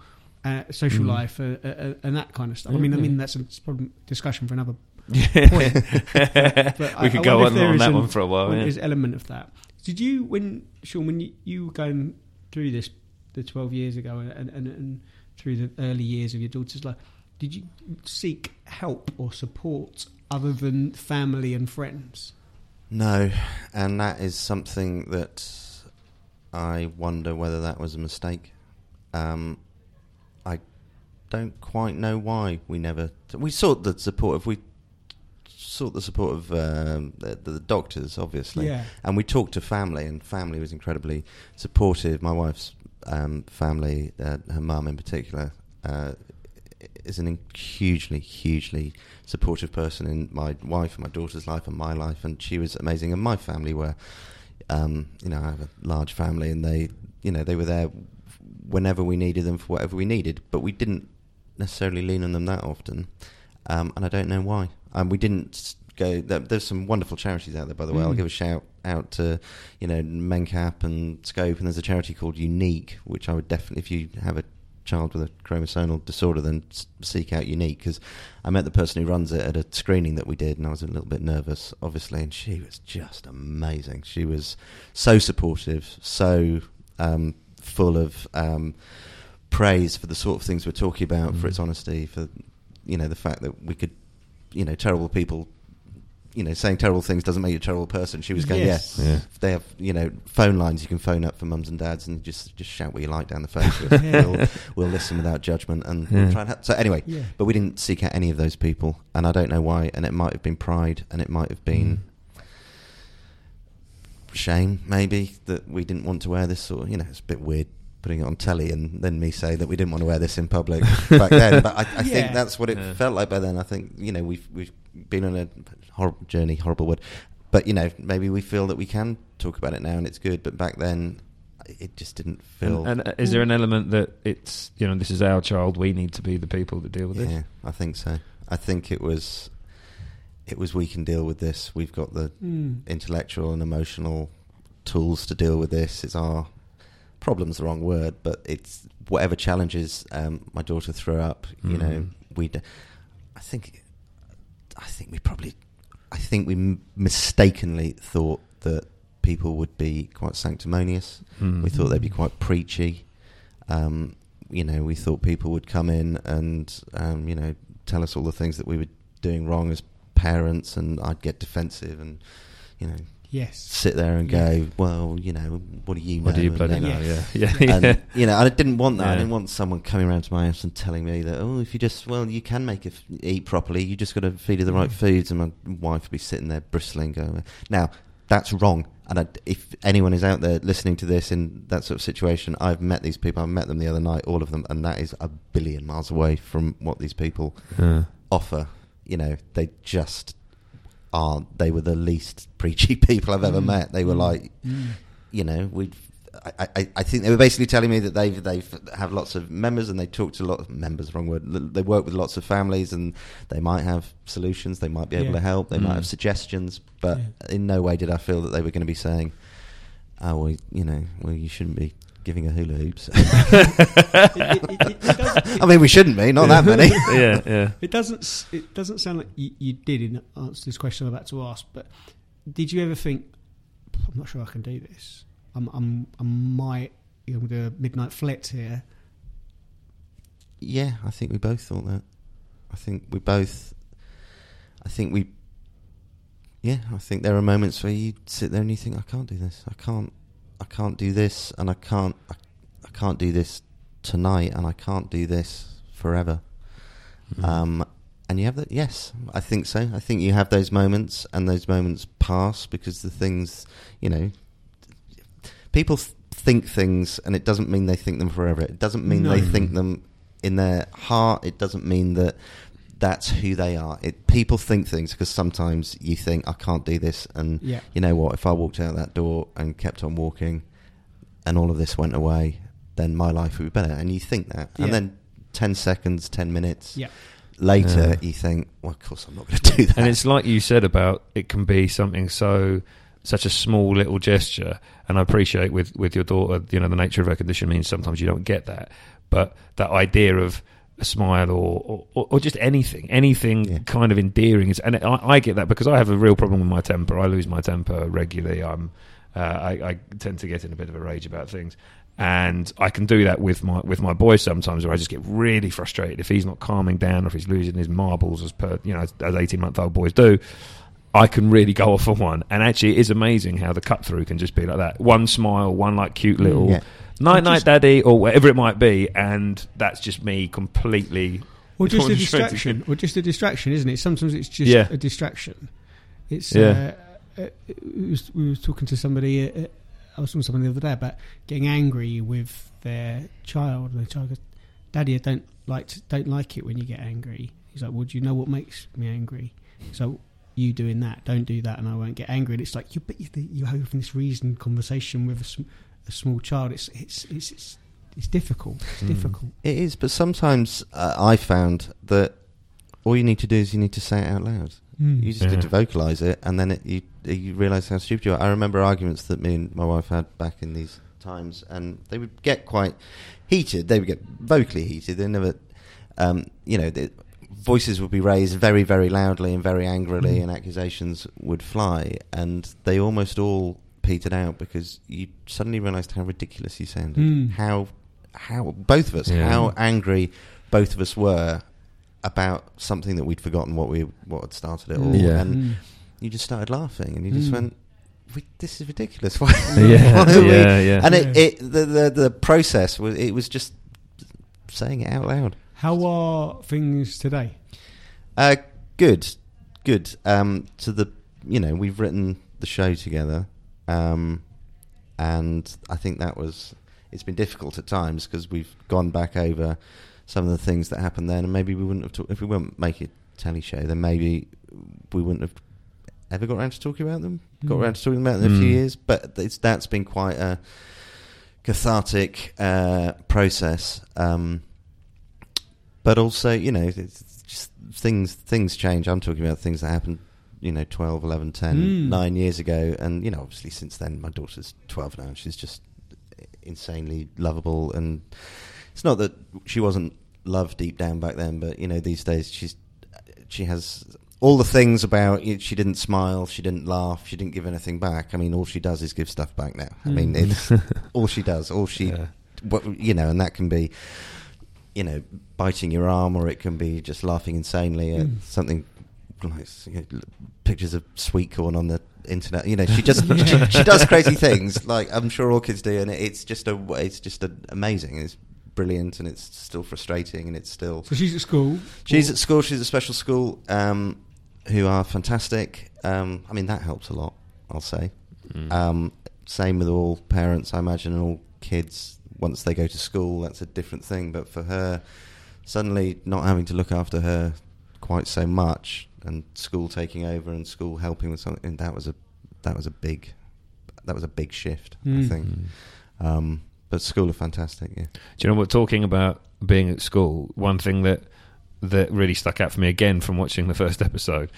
Speaker 2: uh, social
Speaker 1: Mm.
Speaker 2: life uh, uh, uh, and that kind of stuff i mean i mean that's a a discussion for another point But I-
Speaker 1: we could
Speaker 2: I
Speaker 1: go on on that
Speaker 2: an-
Speaker 1: one for a while. Yeah.
Speaker 2: there's an element of that did you when Shaun when you, you were going through this the 12 years ago and, and, and through the early years of your daughter's life did you seek help or support other than family and friends
Speaker 3: No, and that is something that I wonder whether that was a mistake. Um, I don't quite know why we never. We sought the support of we sought the support of um, the, the doctors, obviously,
Speaker 2: yeah
Speaker 3: and we talked to family, and family was incredibly supportive. My wife's um, family, uh, her mum in particular, uh, is an hugely, hugely supportive person in my wife and my daughter's life and my life, and she was amazing. And my family were, um, you know, I have a large family, and they, you know, they were there whenever we needed them for whatever we needed, but we didn't necessarily lean on them that often, um, and I don't know why. Um, we didn't go. There, there's some wonderful charities out there, by the way. I'll
Speaker 2: Mm.
Speaker 3: give a shout out to, you know, Mencap and Scope, and there's a charity called Unique, which I would definitely, if you have a child with a chromosomal disorder, than seek out Unique because I met the person who runs it at a screening that we did, and I was a little bit nervous, obviously, and she was just amazing. She was so supportive, so um, full of um, praise for the sort of things we're talking about, for
Speaker 1: Mm.
Speaker 3: its honesty, for you know the fact that we could, you know, terrible people. You know, saying terrible things doesn't make you a terrible person. She was going,
Speaker 2: Yes.
Speaker 3: yeah,
Speaker 1: Yeah.
Speaker 3: they have, you know, phone lines you can phone up for mums and dads and just just shout what you like down the phone.
Speaker 2: Yeah.
Speaker 3: we'll, we'll listen without judgment and
Speaker 1: Yeah.
Speaker 3: we'll try and help. So anyway,
Speaker 2: yeah
Speaker 3: but we didn't seek out any of those people, and I don't know why. And it might have been pride, and it might have been mm. shame, maybe that we didn't want to wear this. Or you know, it's a bit weird putting it on telly and then me say that we didn't want to wear this in public back then. But I, I
Speaker 2: Yeah.
Speaker 3: think that's what it
Speaker 1: Yeah.
Speaker 3: felt like by then. I think you know we've we've been on a horrible journey, horrible word, but you know maybe we feel that we can talk about it now and it's good. But back then, it just didn't feel.
Speaker 1: And, and uh, is there an element that it's you know this is our child, we need to be the people that deal with
Speaker 3: yeah,
Speaker 1: it?
Speaker 3: I think so. I think it was. It was we can deal with this. We've got the
Speaker 2: Mm.
Speaker 3: intellectual and emotional tools to deal with this. It's our problem's the wrong word, but it's whatever challenges um, my daughter threw up. You know,
Speaker 1: Mhm.
Speaker 3: we. I think. I think we probably. I think we m- mistakenly thought that people would be quite sanctimonious.
Speaker 1: Mm.
Speaker 3: We thought they'd be quite preachy. Um, you know, we thought people would come in and um, you know tell us all the things that we were doing wrong as parents, and I'd get defensive and you know
Speaker 2: yes
Speaker 3: sit there and
Speaker 2: Yeah.
Speaker 3: go, well, you know, what do you know?
Speaker 1: What do you bloody
Speaker 3: then-
Speaker 1: know?
Speaker 2: Yes.
Speaker 1: Yeah, yeah,
Speaker 3: and you know, I didn't want that. I didn't want someone coming around to my house and telling me that, oh, if you just, well, you can make her f- eat properly. You just got to feed her the right
Speaker 2: Mm.
Speaker 3: foods. And my wife would be sitting there bristling, going, now that's wrong. And I, if anyone is out there listening to this in that sort of situation, I've met these people. I met them the other night, all of them, and that is a billion miles away from what these people
Speaker 1: Yeah.
Speaker 3: offer. You know, they just aren't. They were the least preachy people I've ever
Speaker 2: Mm.
Speaker 3: met. They were
Speaker 2: Mm.
Speaker 3: like,
Speaker 2: Mm.
Speaker 3: you know, we. I, I, I think they were basically telling me that they they have lots of members and they talk to a lot of members. Wrong word. They work with lots of families and they might have solutions. They might be able
Speaker 2: Yeah.
Speaker 3: to help. They
Speaker 1: Mm.
Speaker 3: might have suggestions. But
Speaker 2: Yeah.
Speaker 3: in no way did I feel that they were going to be saying, "Oh, well, you know, well, you shouldn't be giving a hula hoops."
Speaker 2: It- it- it- it does-
Speaker 3: I mean, we shouldn't be. Not that many.
Speaker 1: yeah, yeah.
Speaker 2: It doesn't. It doesn't sound like you, you did in answer this question I'm about to ask. But did you ever think, I'm not sure I can do this. I'm. I'm. I might. You know, do a midnight flit here.
Speaker 3: Yeah, I think we both thought that. I think we both. I think we. Yeah, I think there are moments where you sit there and you think, I can't do this. I can't. I can't do this, and I can't. I, I can't do this tonight, and I can't do this forever.
Speaker 1: Mm.
Speaker 3: Um, and you have that. Yes, I think so. I think you have those moments, and those moments pass because the things, you know, people th- think things, and it doesn't mean they think them forever. It doesn't mean they think them in their heart. It doesn't mean that that's who they are. It, people think things because sometimes you think I can't do this, and
Speaker 2: Yeah.
Speaker 3: you know what? If I walked out that door and kept on walking, and all of this went away, then my life would be better. And you think that,
Speaker 2: Yeah.
Speaker 3: and then ten seconds, ten minutes
Speaker 2: Yeah.
Speaker 3: later,
Speaker 1: Yeah.
Speaker 3: you think, well, of course I'm not going to do that.
Speaker 1: and it's like you said about it can be something so such a small little gesture and i appreciate with with your daughter you know the nature of her condition means sometimes you don't get that but that idea of a smile or or, or just anything anything
Speaker 3: Yeah.
Speaker 1: kind of endearing is and I, I get that because i have a real problem with my temper i lose my temper regularly i'm uh, I, I tend to get in a bit of a rage about things and I can do that with my with my boys sometimes, where I just get really frustrated if he's not calming down or if he's losing his marbles as per you know as, as eighteen month old boys do. I can really go off on one, and actually, it is amazing how the cut through can just be like that. One smile, one like cute little
Speaker 3: Yeah.
Speaker 1: Night, night, daddy, or whatever it might be, and that's just me completely.
Speaker 2: Or just a
Speaker 1: Just trying to-
Speaker 2: distraction. Or just a distraction, isn't it? Sometimes it's just
Speaker 1: Yeah.
Speaker 2: a distraction. It's.
Speaker 1: Yeah.
Speaker 2: Uh, uh, we, was, we were talking to somebody. Uh, I was talking to someone the other day about getting angry with their child. And the child goes, "Daddy, I don't like to, don't like it when you get angry." He's like, "Well, do you know what makes me angry?" So you doing that, don't do that, and I won't get angry. And it's like you, but you, you're having this reasoned conversation with a, a small child. It's it's it's it's, it's difficult. It's
Speaker 1: Mm.
Speaker 2: difficult.
Speaker 3: It is, but sometimes uh, I found that all you need to do is you need to say it out loud.
Speaker 2: Mm.
Speaker 3: You just
Speaker 1: Yeah.
Speaker 3: need to vocalize it, and then it, you you realize how stupid you are. I remember arguments that me and my wife had back in these times, and they would get quite heated. They would get vocally heated. They never, um, you know, the voices would be raised very, very loudly and very angrily,
Speaker 2: Mm.
Speaker 3: and accusations would fly, and they almost all petered out because you suddenly realised how ridiculous you sounded.
Speaker 2: Mm.
Speaker 3: How, how both of us,
Speaker 1: Yeah.
Speaker 3: how angry both of us were about something that we'd forgotten what we what had started it all,
Speaker 1: Yeah.
Speaker 3: and
Speaker 2: Mm.
Speaker 3: you just started laughing, and you just
Speaker 2: Mm.
Speaker 3: went, we, "This is ridiculous." Why?
Speaker 1: Yeah,
Speaker 3: why are we-"
Speaker 1: yeah, yeah.
Speaker 3: And it, it the, the the process was it was just saying it out loud.
Speaker 2: How are things today?
Speaker 3: Uh, good, good. Um, to the you know we've written the show together, um, and I think that was it's been difficult at times because we've gone back over some of the things that happened then, and maybe we wouldn't have talked if we weren't make it telly show, then maybe we wouldn't have ever got around to talking about them. Got
Speaker 2: Mm.
Speaker 3: around to talking about them in a few
Speaker 1: Mm.
Speaker 3: years, but it's that's been quite a cathartic uh, process. Um, but also, you know, it's just things things change. I'm talking about things that happened, you know, 12, 11, 10,
Speaker 2: Mm.
Speaker 3: 9 years ago. And, you know, obviously since then, my daughter's 12 now. and She's just insanely lovable. And it's not that she wasn't loved deep down back then, but, you know, these days she's she has all the things about you know, she didn't smile, she didn't laugh, she didn't give anything back. I mean, all she does is give stuff back now. I mean,
Speaker 2: Mm.
Speaker 3: it's all she does. All she
Speaker 1: Yeah.
Speaker 3: you know, and that can be, you know, biting your arm, or it can be just laughing insanely at
Speaker 2: Mm.
Speaker 3: something like you know, pictures of sweet corn on the internet. You know, she just she, she does crazy things, like I'm sure all kids do, and it's just a it's just a, amazing. It's brilliant, and it's still frustrating, and it's still.
Speaker 2: So she's at school.
Speaker 3: She's at school. She's at a special school, um, who are fantastic. Um, I mean, that helps a lot. I'll say.
Speaker 1: Mm.
Speaker 3: Um, same with all parents, I imagine, and all kids. Once they go to school, that's a different thing. But for her, suddenly not having to look after her quite so much, and school taking over, and school helping with something, that was a that was a big that was a big shift. I
Speaker 2: Mm.
Speaker 3: think.
Speaker 1: Mm.
Speaker 3: Um, but school are fantastic. Yeah.
Speaker 1: Do you know what? Talking about being at school, one thing that that really stuck out for me again from watching the first episode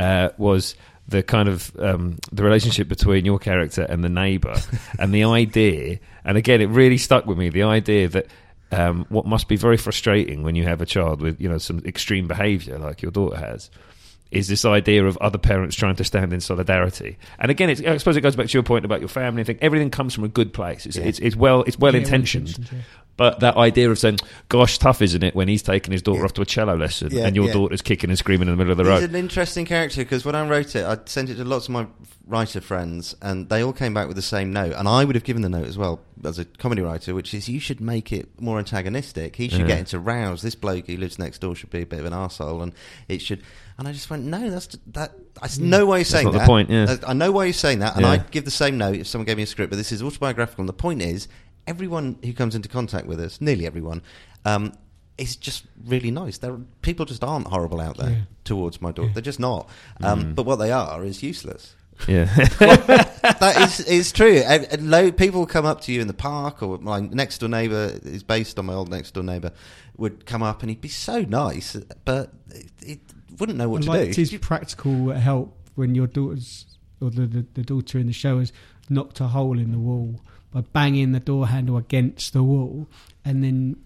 Speaker 1: uh, was the kind of um, the relationship between your character and the neighbour, and the idea. And again, it really stuck with me. The idea that um, what must be very frustrating when you have a child with you know some extreme behaviour like your daughter has. Is this idea of other parents trying to stand in solidarity? And again, it's, I suppose it goes back to your point about your family. I think everything comes from a good place. It's,
Speaker 3: Yeah.
Speaker 1: it's, it's well, it's well
Speaker 2: Yeah,
Speaker 1: intentioned.
Speaker 2: yeah.
Speaker 1: But that idea of saying, "Gosh, tough, isn't it?" when he's taking his daughter
Speaker 3: Yeah.
Speaker 1: off to a cello lesson
Speaker 3: Yeah,
Speaker 1: and your
Speaker 3: yeah.
Speaker 1: daughter's kicking and screaming in the middle of the
Speaker 3: He's
Speaker 1: road.
Speaker 3: an interesting character because when I wrote it, I sent it to lots of my writer friends, and they all came back with the same note. And I would have given the note as well as a comedy writer, which is you should make it more antagonistic. He should get into rows. This bloke who lives next door should be a bit of an arsehole, and it should. And I just went, no, that's that. I know why you're saying
Speaker 1: not the point, yeah.
Speaker 3: I know why you're saying that, and. I'd give the same note if someone gave me a script. But this is autobiographical. And the point is, everyone who comes into contact with us, nearly everyone, um, is just really nice. There, people just aren't horrible out there
Speaker 2: Yeah.
Speaker 3: towards my daughter.
Speaker 2: Yeah.
Speaker 3: They're just not. Um,
Speaker 1: Mm.
Speaker 3: But what they are is useless.
Speaker 1: Yeah.
Speaker 3: that is is true. And- and lo- people come up to you in the park, or my next door neighbour is based on my old next door neighbour. Would come up and he'd be so nice, but it, it wouldn't know what
Speaker 2: I
Speaker 3: to
Speaker 2: liked
Speaker 3: do.
Speaker 2: his practical help when your daughter's or the, the, the daughter in the show has knocked a hole in the wall by banging the door handle against the wall, and then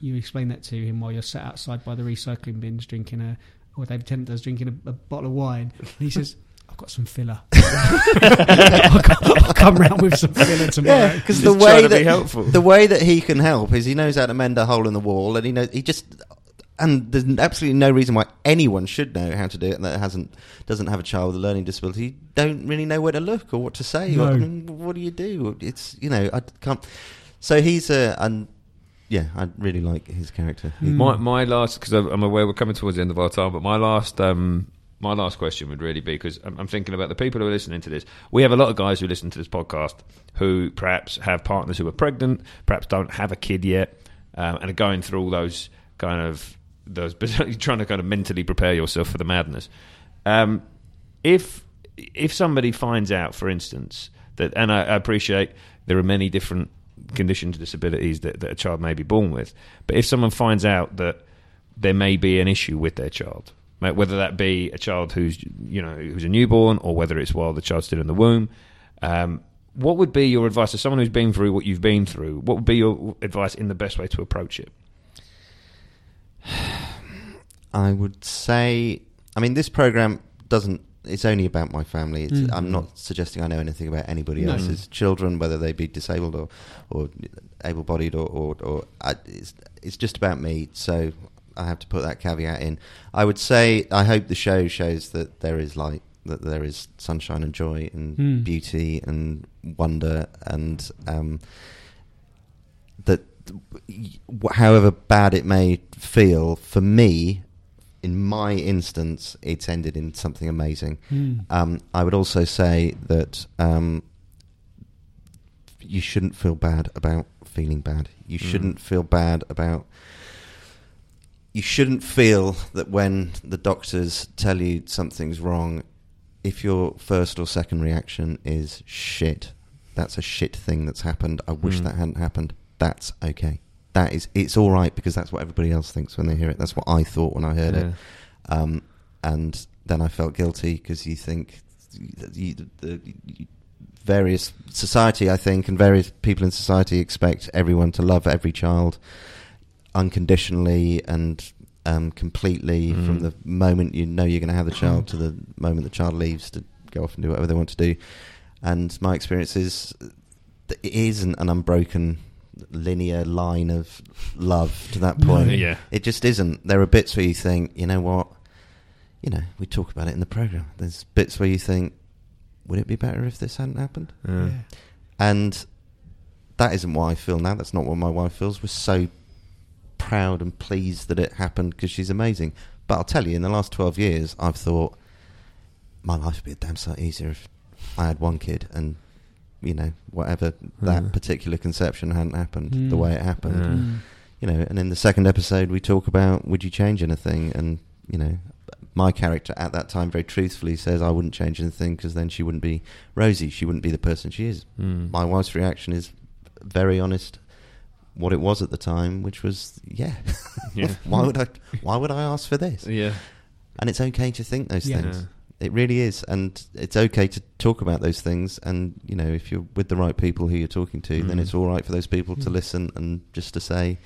Speaker 2: you explain that to him while you're sat outside by the recycling bins drinking a, or David Tennant does drinking a, a bottle of wine, and he says. I've got some filler. I'll, come, I'll come round with some filler tomorrow.
Speaker 3: Yeah, because
Speaker 1: Just
Speaker 3: the
Speaker 1: trying
Speaker 3: way
Speaker 1: to be
Speaker 3: that
Speaker 1: helpful.
Speaker 3: the way that he can help is he knows how to mend a hole in the wall, and he knows he just and there's absolutely no reason why anyone should know how to do it and that hasn't doesn't have a child with a learning disability. You don't really know where to look or what to say.
Speaker 2: No.
Speaker 3: Or, I mean, what do you do? It's you know I can't. So he's a and yeah, I really like his character.
Speaker 2: Mm.
Speaker 1: My my last because I'm aware we're coming towards the end of our time, but my last um my last question would really be because I'm, I'm thinking about the people who are listening to this. We have a lot of guys who listen to this podcast who perhaps have partners who are pregnant, perhaps don't have a kid yet, um, and are going through all those kind of those but you're trying to kind of mentally prepare yourself for the madness. Um, if if somebody finds out, for instance, that and I, I appreciate there are many different conditions, disabilities that, that a child may be born with, but if someone finds out that there may be an issue with their child, whether that be a child who's you know who's a newborn or whether it's while the child's still in the womb, um, what would be your advice to someone who's been through what you've been through? What would be your advice in the best way to approach it?
Speaker 3: I would say, I mean, this program doesn't. It's only about my family. It's,
Speaker 2: Mm.
Speaker 3: I'm not suggesting I know anything about anybody
Speaker 2: No.
Speaker 3: else's children, whether they be disabled or, or able-bodied, or, or, or I, it's, it's just about me. So I have to put that caveat in. I would say I hope the show shows that there is light, that there is sunshine and joy and
Speaker 2: Mm.
Speaker 3: beauty and wonder, and um, however bad it may feel for me in my instance it's ended in something amazing
Speaker 2: Mm.
Speaker 3: um, i would also say that um, you shouldn't feel bad about feeling bad you
Speaker 1: Mm.
Speaker 3: shouldn't feel bad about you shouldn't feel that when the doctors tell you something's wrong if your first or second reaction is shit that's a shit thing that's happened i wish
Speaker 1: Mm.
Speaker 3: that hadn't happened that's okay that is it's all right because that's what everybody else thinks when they hear it that's what i thought when i heard it um, and then I felt guilty because you think that you, the, the various society, I think, and various people in society expect everyone to love every child unconditionally and um, completely
Speaker 1: Mm.
Speaker 3: from the moment you know you're going to have the child to the moment the child leaves to go off and do whatever they want to do. And my experience is it isn't an unbroken linear line of love to that
Speaker 2: No.
Speaker 3: point.
Speaker 1: Yeah.
Speaker 3: It just isn't. There are bits where you think, you know what? You know, we talk about it in the program. There's bits where you think, would it be better if this hadn't happened?
Speaker 1: Yeah.
Speaker 2: Yeah.
Speaker 3: And that isn't what I feel now. That's not what my wife feels. We're so proud and pleased that it happened because she's amazing. But I'll tell you, in the last 12 years, I've thought my life would be a damn sight easier if I had one kid and, you know, whatever that
Speaker 1: Mm.
Speaker 3: particular conception hadn't happened
Speaker 2: Mm.
Speaker 3: the way it happened
Speaker 1: Yeah.
Speaker 2: Mm.
Speaker 3: you know, and in the second episode we talk about would you change anything, and you know, my character at that time very truthfully says I wouldn't change anything because then she wouldn't be Rosie, she wouldn't be the person she is.
Speaker 1: Mm.
Speaker 3: My wife's reaction is very honest, what it was at the time, which was yeah,
Speaker 1: Yeah.
Speaker 3: why would I? Why would I ask for this?
Speaker 1: Yeah.
Speaker 3: And it's okay to think those
Speaker 2: Yeah.
Speaker 3: things.
Speaker 1: Yeah.
Speaker 3: It really is, and it's okay to talk about those things. And you know, if you're with the right people who you're talking to, then
Speaker 1: Mm.
Speaker 3: it's all right for those people to
Speaker 2: Mm.
Speaker 3: listen and just to say,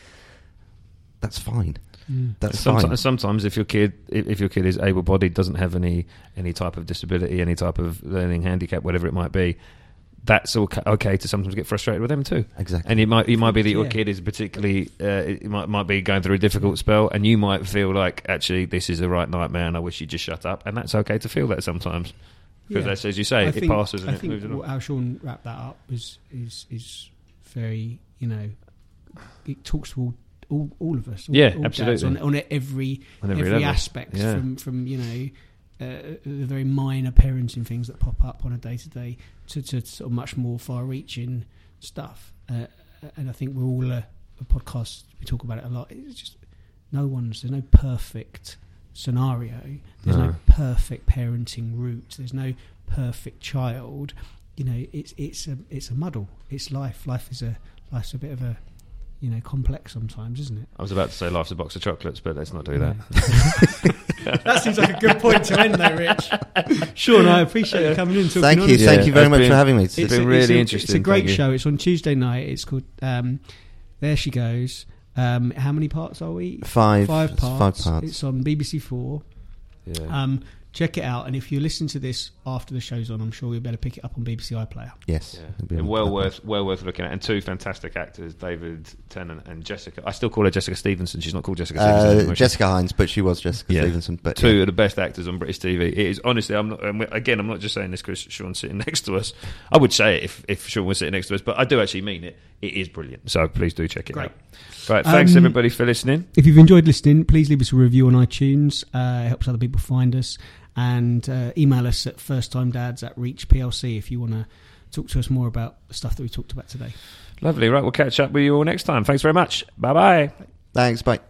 Speaker 3: "That's fine.
Speaker 2: Mm.
Speaker 3: That's
Speaker 1: sometimes,
Speaker 3: fine."
Speaker 1: sometimes if your kid if if your kid is able bodied doesn't have any any type of disability any type of learning handicap whatever it might be that's okay, okay to sometimes get frustrated with them too
Speaker 3: Exactly.
Speaker 1: and it might it might be that your
Speaker 2: Yeah.
Speaker 1: kid is particularly uh, it might might be going through a difficult spell and you might feel like actually this is a right nightmare and I wish you'd just shut up and that's okay to feel that sometimes because
Speaker 2: Yeah.
Speaker 1: that's as you say
Speaker 2: I
Speaker 1: it
Speaker 2: think-
Speaker 1: passes and
Speaker 2: I
Speaker 1: it
Speaker 2: think
Speaker 1: moves on
Speaker 2: how Shaun wrapped that up is is is very you know it talks to all all, all of us. All,
Speaker 1: Yeah,
Speaker 2: all dads
Speaker 1: absolutely.
Speaker 2: on, on every
Speaker 1: On
Speaker 2: every,
Speaker 1: every
Speaker 2: aspect
Speaker 1: Yeah.
Speaker 2: from from you know. Uh, the very minor parenting things that pop up on a day to day to to sort of much more far reaching stuff, uh, and I think we're all a, a podcast. We talk about it a lot. It's just no one's there's no perfect scenario. There's no,
Speaker 1: No.
Speaker 2: perfect parenting route. There's no perfect child. You know, it's it's a it's a muddle. It's life. Life is a life's a bit of a you know complex sometimes, isn't it?
Speaker 1: I was about to say life's a box of chocolates, but let's not do that.
Speaker 2: that seems like a good point to end there, Rich. Shaun, I appreciate you coming in. and
Speaker 3: Thank you, thank you very much
Speaker 1: been-
Speaker 3: for having me.
Speaker 1: It's
Speaker 2: It's
Speaker 1: been
Speaker 2: a-
Speaker 1: really
Speaker 2: it's a,
Speaker 1: interesting,
Speaker 2: It's a great show. It's on Tuesday night. It's called um, There She Goes. Um, how many parts are we?
Speaker 3: Five,
Speaker 2: Five parts.
Speaker 3: Five parts.
Speaker 2: It's on BBC Four.
Speaker 1: Yeah.
Speaker 2: Um, check it out. And if you listen to this after the show's on, I'm sure you'll better pick it up on BBC iPlayer.
Speaker 3: yes,
Speaker 1: Yeah. And well worth well worth looking at, and two fantastic actors, David Tennant and Jessica. I still call her Jessica Stevenson. She's not called Jessica Stevenson.
Speaker 3: Uh,
Speaker 1: anymore, is she?
Speaker 3: Jessica Hynes, but she was Jessica
Speaker 1: Yeah.
Speaker 3: Stevenson. But
Speaker 1: Two
Speaker 3: yeah.
Speaker 1: of the best actors on British TV. It is honestly, I'm not. and we- Again, I'm not just saying this because Shaun's sitting next to us. I would say it if if Shaun was sitting next to us, but I do actually mean it. It is brilliant. So please do check it
Speaker 2: Great.
Speaker 1: out. Right, thanks
Speaker 2: Um,
Speaker 1: everybody for listening.
Speaker 2: If you've enjoyed listening, please leave us a review on iTunes. Uh, it helps other people find us. And uh, email us at firsttimedads at Reach PLC if you want to talk to us more about the stuff that we talked about today.
Speaker 1: Lovely. Right, we'll catch up with you all next time. Thanks very much. Bye bye.
Speaker 3: Thanks, bye.